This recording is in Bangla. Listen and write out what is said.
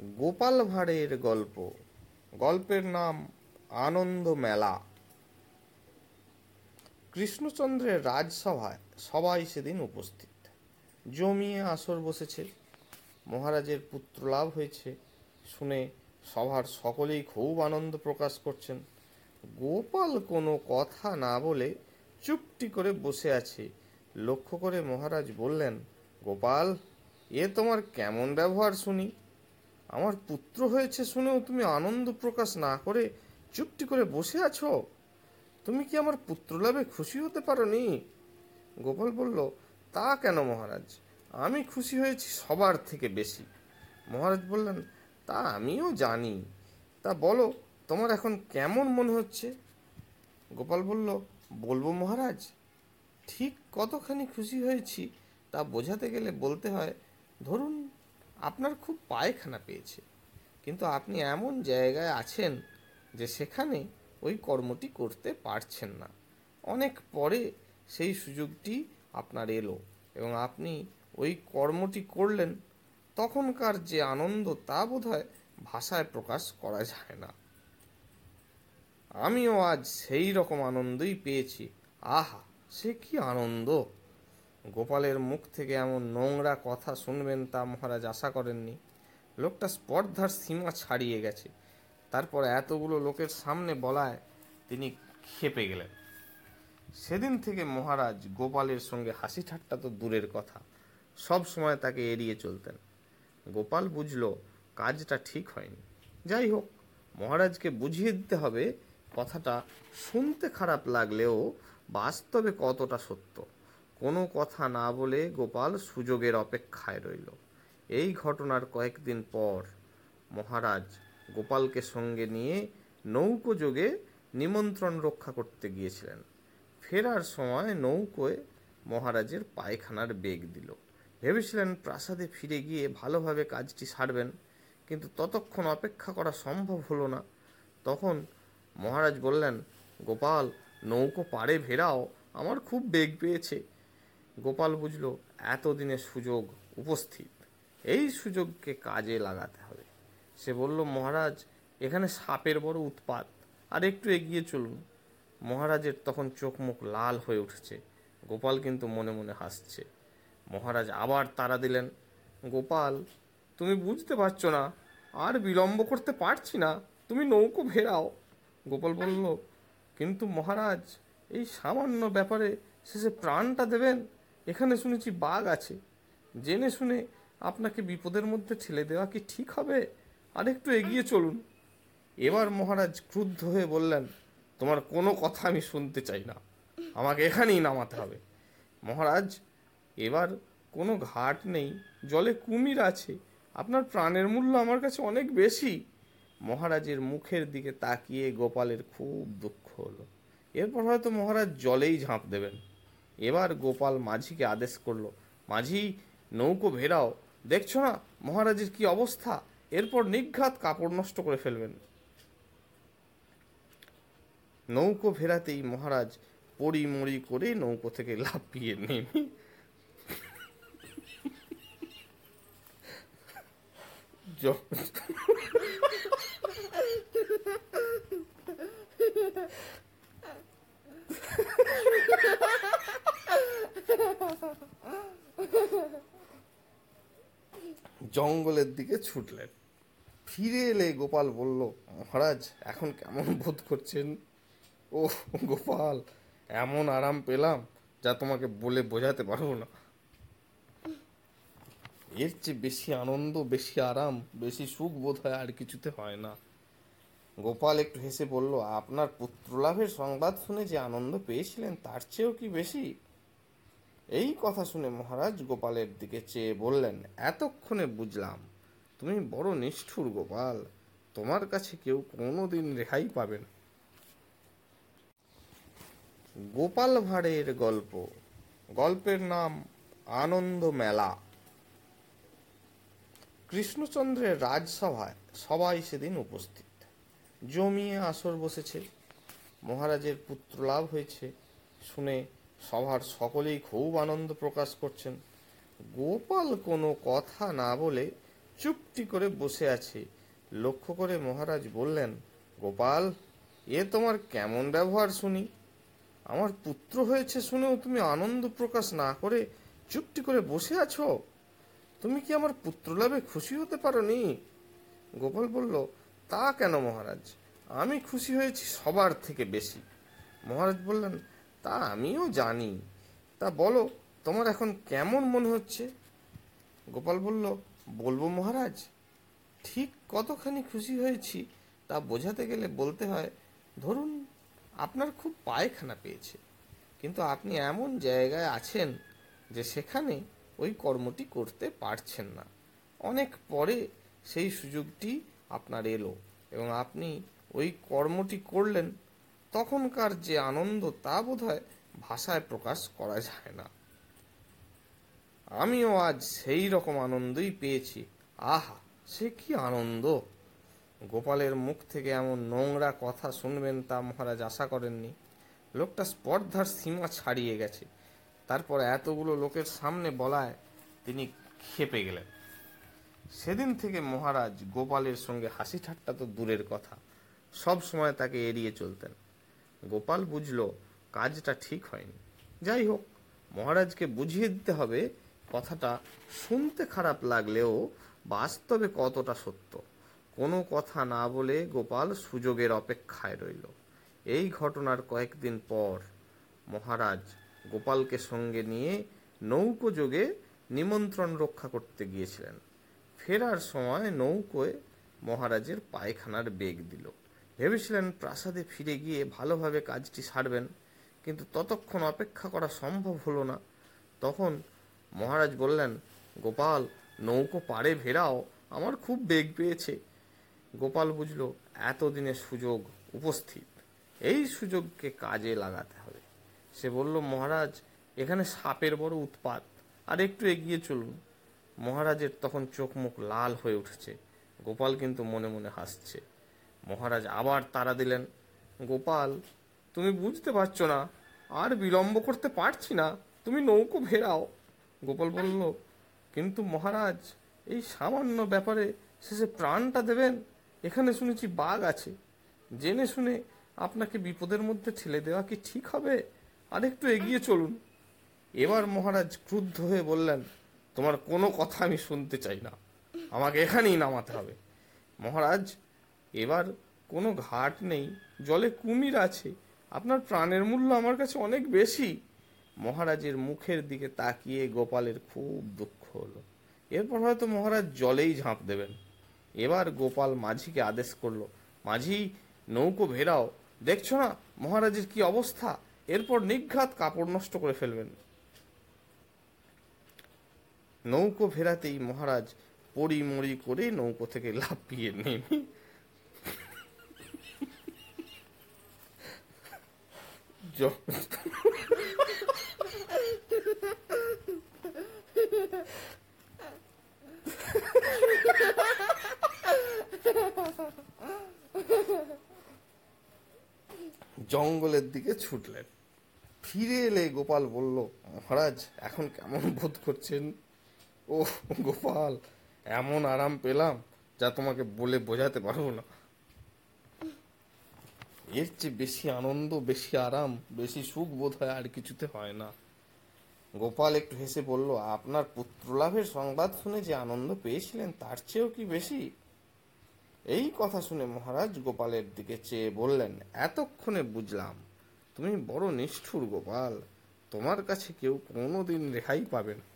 গোপাল ভাঁড়ের গল্প। গল্পের নাম আনন্দ মেলা। কৃষ্ণচন্দ্রের রাজসভায় সবাই সেদিন উপস্থিত। জমিয়ে আসর বসেছে। মহারাজের পুত্র লাভ হয়েছে। শুনে সভার সকলেই খুব আনন্দ প্রকাশ করছেন। গোপাল কোনো কথা না বলে চুপটি করে বসে আছে। লক্ষ্য করে মহারাজ বললেন, গোপাল, এ তোমার কেমন ব্যবহার শুনি? আমার পুত্র হয়েছে শুনেও তুমি আনন্দ প্রকাশ না করে চুপটি করে বসে আছো। তুমি কি আমার পুত্র লাভে খুশি হতে পারোনি? গোপাল বলল, তা কেন মহারাজ? আমি খুশি হয়েছি সবার থেকে বেশি। মহারাজ বললেন, তা আমিও জানি। তা বলো, তোমার এখন কেমন মনে হচ্ছে? গোপাল বলল, বলব মহারাজ, ঠিক কতখানি খুশি হয়েছি তা বোঝাতে গেলে বলতে হয়, ধরুন আপনার খুব পায়খানা পেয়েছে। কিন্তু আপনি এমন জায়গায় আছেন যে সেখানে ওই কর্মটি করতে পারছেন না। অনেক পরে সেই সুযোগটি আপনার এলো এবং আপনি ওই কর্মটি করলেন, তখনকার যে আনন্দ তা বোধহয় ভাষায় প্রকাশ করা যায় না। আমিও আজ সেই রকম আনন্দই পেয়েছি। আহা, সে কি আনন্দ! গোপালের মুখ থেকে এমন নোংরা কথা শুনবেন তা মহারাজ আশা করেননি। লোকটা স্পর্ধার সীমা ছাড়িয়ে গেছে। তারপর এতগুলো লোকের সামনে বলায় তিনি খেপে গেলেন। সেদিন থেকে মহারাজ গোপালের সঙ্গে হাসি ঠাট্টা তো দূরের কথা। সব সময় তাকে এড়িয়ে চলতেন। গোপাল বুঝল কাজটা ঠিক হয়নি। যাই হোক, মহারাজকে বুঝিয়ে দিতে হবে, কথাটা শুনতে খারাপ লাগলেও বাস্তবে কতটা সত্য। কোনো কথা না বলে গোপাল সুযোগের অপেক্ষায় রইল। এই ঘটনার কয়েকদিন পর মহারাজ গোপালকে সঙ্গে নিয়ে নৌকো যোগে নিমন্ত্রণ রক্ষা করতে গিয়েছিলেন। ফেরার সময় নৌকোয় মহারাজের পায়খানার বেগ দিল। ভেবেছিলেন প্রাসাদে ফিরে গিয়ে ভালোভাবে কাজটি সারবেন, কিন্তু ততক্ষণ অপেক্ষা করা সম্ভব হলো না। তখন মহারাজ বললেন, গোপাল, নৌকো পাড়ে ভেরাও আমার খুব বেগ পেয়েছে। গোপাল বুঝল, এতদিনের সুযোগ উপস্থিত। এই সুযোগকে কাজে লাগাতে হবে। সে বলল, মহারাজ, এখানে সাপের বড় উৎপাত। আর একটু এগিয়ে চলুন। মহারাজের তখন চোখ মুখ লাল হয়ে উঠছে। গোপাল কিন্তু মনে মনে হাসছে। মহারাজ আবার তারা দিলেন, গোপাল, তুমি বুঝতে পারছ না, আর বিলম্ব করতে পারছি না, তুমি নৌকো ভেরাও গোপাল বলল, কিন্তু মহারাজ, এই সামান্য ব্যাপারে শেষে প্রাণটা দেবেন? এখানে শুনেছি বাঘ আছে। জেনে শুনে আপনাকে বিপদের মধ্যে ঠেলে দেওয়া কি ঠিক হবে? আর একটু এগিয়ে চলুন। এবার মহারাজ ক্রুদ্ধ হয়ে বললেন, তোমার কোনো কথা আমি শুনতে চাই না। আমাকে এখানেই নামাতে হবে। মহারাজ, এবার কোনো ঘাট নেই, জলে কুমির আছে। আপনার প্রাণের মূল্য আমার কাছে অনেক বেশি। মহারাজের মুখের দিকে তাকিয়ে গোপালের খুব দুঃখ হলো। এরপর হয়তো মহারাজ জলেই ঝাঁপ দেবেন। এবার গোপাল মাঝিকে আদেশ করল, মাঝি, নৌকো ভেরাও দেখছ না মহারাজের কি অবস্থা? এরপর নিঘাত কাপড় নষ্ট করে ফেলবেন। নৌকো ভেরাতেই মহারাজ পড়ি মড়ি করে নৌকো থেকে লাফিয়ে নেমে। জঙ্গলের দিকে ছুটলেন। ফিরে এলে গোপাল বলল, মহারাজ, এখন কেমন বোধ করছেন? ও গোপাল, এমন আরাম পেলাম যা তোমাকে বলে বোঝাতে পারব না। এর চেয়ে বেশি আনন্দ, বেশি আরাম, বেশি সুখ বোধ হয় আর কিছুতে হয় না। গোপাল একটু হেসে বলল, আপনার পুত্রলাভের সংবাদ শুনে যে আনন্দ পেয়েছিলেন, তার চেয়েও কি বেশি? এই কথা শুনে মহারাজ গোপালের দিকে চেয়ে বললেন, এতক্ষণে বুঝলাম, তুমি বড় নিষ্ঠুর গোপাল। তোমার কাছে কেউ কোনোদিন রেহাই পাবেন গোপাল ভাঁড়ের গল্প। গল্পের নাম আনন্দ মেলা। কৃষ্ণচন্দ্রের রাজসভায় সবাই সেদিন উপস্থিত। জমিয়ে আসর বসেছে। মহারাজের পুত্র লাভ হয়েছে। শুনে সভার সকলেই খুব আনন্দ প্রকাশ করছেন। গোপাল কোনো কথা না বলে চুপটি করে বসে আছে। লক্ষ্য করে মহারাজ বললেন, গোপাল, এ তোমার কেমন ব্যবহার শুনি? আমার পুত্র হয়েছে শুনেও তুমি আনন্দ প্রকাশ না করে চুপটি করে বসে আছো। তুমি কি আমার পুত্র লাভে খুশি হতে পারোনি? গোপাল বলল, তা কেন মহারাজ? আমি খুশি হয়েছি সবার থেকে বেশি। মহারাজ বললেন তা আমিও জানি। তা বলো, তোমার এখন কেমন মনে হচ্ছে? গোপাল বলল, বলব মহারাজ, ঠিক কতখানি খুশি হয়েছি তা বোঝাতে গেলে বলতে হয়, ধরুন আপনার খুব পায়খানা পেয়েছে, কিন্তু আপনি এমন জায়গায় আছেন যে সেখানে ওই কর্মটি করতে পারছেন না। অনেক পরে সেই সুযোগটি আপনার এলো এবং আপনি ওই কর্মটি করলেন তখনকার যে আনন্দ তা বোধহয় ভাষায় প্রকাশ করা যায় না। আমিও আজ সেই রকম আনন্দই পেয়েছি। আহা, সে কি আনন্দ! গোপালের মুখ থেকে এমন নোংরা কথা শুনবেন তা মহারাজ আশা করেননি। লোকটা স্পর্ধার সীমা ছাড়িয়ে গেছে। তারপর এতগুলো লোকের সামনে বলায় তিনি খেপে গেলেন। সেদিন থেকে মহারাজ গোপালের সঙ্গে হাসি ঠাট্টা তো দূরের কথা। সব সময় তাকে এড়িয়ে চলতেন। গোপাল বুঝল কাজটা ঠিক হয়নি। যাই হোক, মহারাজকে বুঝিয়ে দিতে হবে, কথাটা শুনতে খারাপ লাগলেও বাস্তবে কতটা সত্য। কোনো কথা না বলে গোপাল সুযোগের অপেক্ষায় রইল। এই ঘটনার কয়েকদিন পর মহারাজ গোপালকে সঙ্গে নিয়ে নৌকো যোগে নিমন্ত্রণ রক্ষা করতে গিয়েছিলেন। ফেরার সময় নৌকোয় মহারাজের পায়খানার বেগ দিল। ভেবেছিলেন প্রাসাদে ফিরে গিয়ে ভালোভাবে কাজটি সারবেন, কিন্তু ততক্ষণ অপেক্ষা করা সম্ভব হলো না। তখন মহারাজ বললেন, গোপাল, নৌকো পাড়ে ভেরাও আমার খুব বেগ পেয়েছে। গোপাল বুঝল এতদিনের সুযোগ উপস্থিত, এই সুযোগকে কাজে লাগাতে হবে। সে বলল, মহারাজ, এখানে সাপের বড় উৎপাত, আর একটু এগিয়ে চলুন। মহারাজের তখন চোখ মুখ লাল হয়ে উঠেছে। গোপাল কিন্তু মনে মনে হাসছে। মহারাজ আবার তারা দিলেন, গোপাল, তুমি বুঝতে পারছ না, আর বিলম্ব করতে পারছি না, তুমি নৌকো ভেরাও গোপাল বলল, কিন্তু মহারাজ, এই সামান্য ব্যাপারে শেষে প্রাণটা দেবেন? এখানে শুনেছি বাঘ আছে। জেনে শুনে আপনাকে বিপদের মধ্যে ঠেলে দেওয়া কি ঠিক হবে? আর একটু এগিয়ে চলুন। এবার মহারাজ ক্রুদ্ধ হয়ে বললেন, তোমার কোনো কথা আমি শুনতে চাই না। আমাকে এখানেই নামাতে হবে। মহারাজ এবার কোনো ঘাট নেই, জলে কুমির আছে, আপনার প্রাণের মূল্য আমার কাছে অনেক বেশি। মহারাজের মুখের দিকে তাকিয়ে গোপালের খুব দুঃখ হলো। এরপর হয়তো মহারাজ জলেই ঝাঁপ দেবেন। এবার গোপাল মাঝিকে আদেশ করল, মাঝি, নৌকো ভেরাও দেখছ না মহারাজের কি অবস্থা? এরপর নিঘাত কাপড় নষ্ট করে ফেলবেন। নৌকো ভেরাতেই মহারাজ পড়ি মরি করে নৌকো থেকে লাফিয়ে নেমে জঙ্গলের দিকে ছুটলেন। ফিরে এলে গোপাল বলল, মহারাজ, এখন কেমন বোধ করছেন? ও গোপাল, এমন আরাম পেলাম যা তোমাকে বলে বোঝাতে পারব না। এর চেয়ে বেশি আনন্দ, বেশি আরাম, বেশি সুখ বোধ হয় আর কিছুতে হয় না। গোপাল একটু হেসে বলল, আপনার পুত্রলাভের সংবাদ শুনে যে আনন্দ পেয়েছিলেন, তার চেয়েও কি বেশি? এই কথা শুনে মহারাজ গোপালের দিকে চেয়ে বললেন, এতক্ষণে বুঝলাম, তুমি বড় নিষ্ঠুর গোপাল। তোমার কাছে কেউ কোনোদিন রেহাই পাবে না।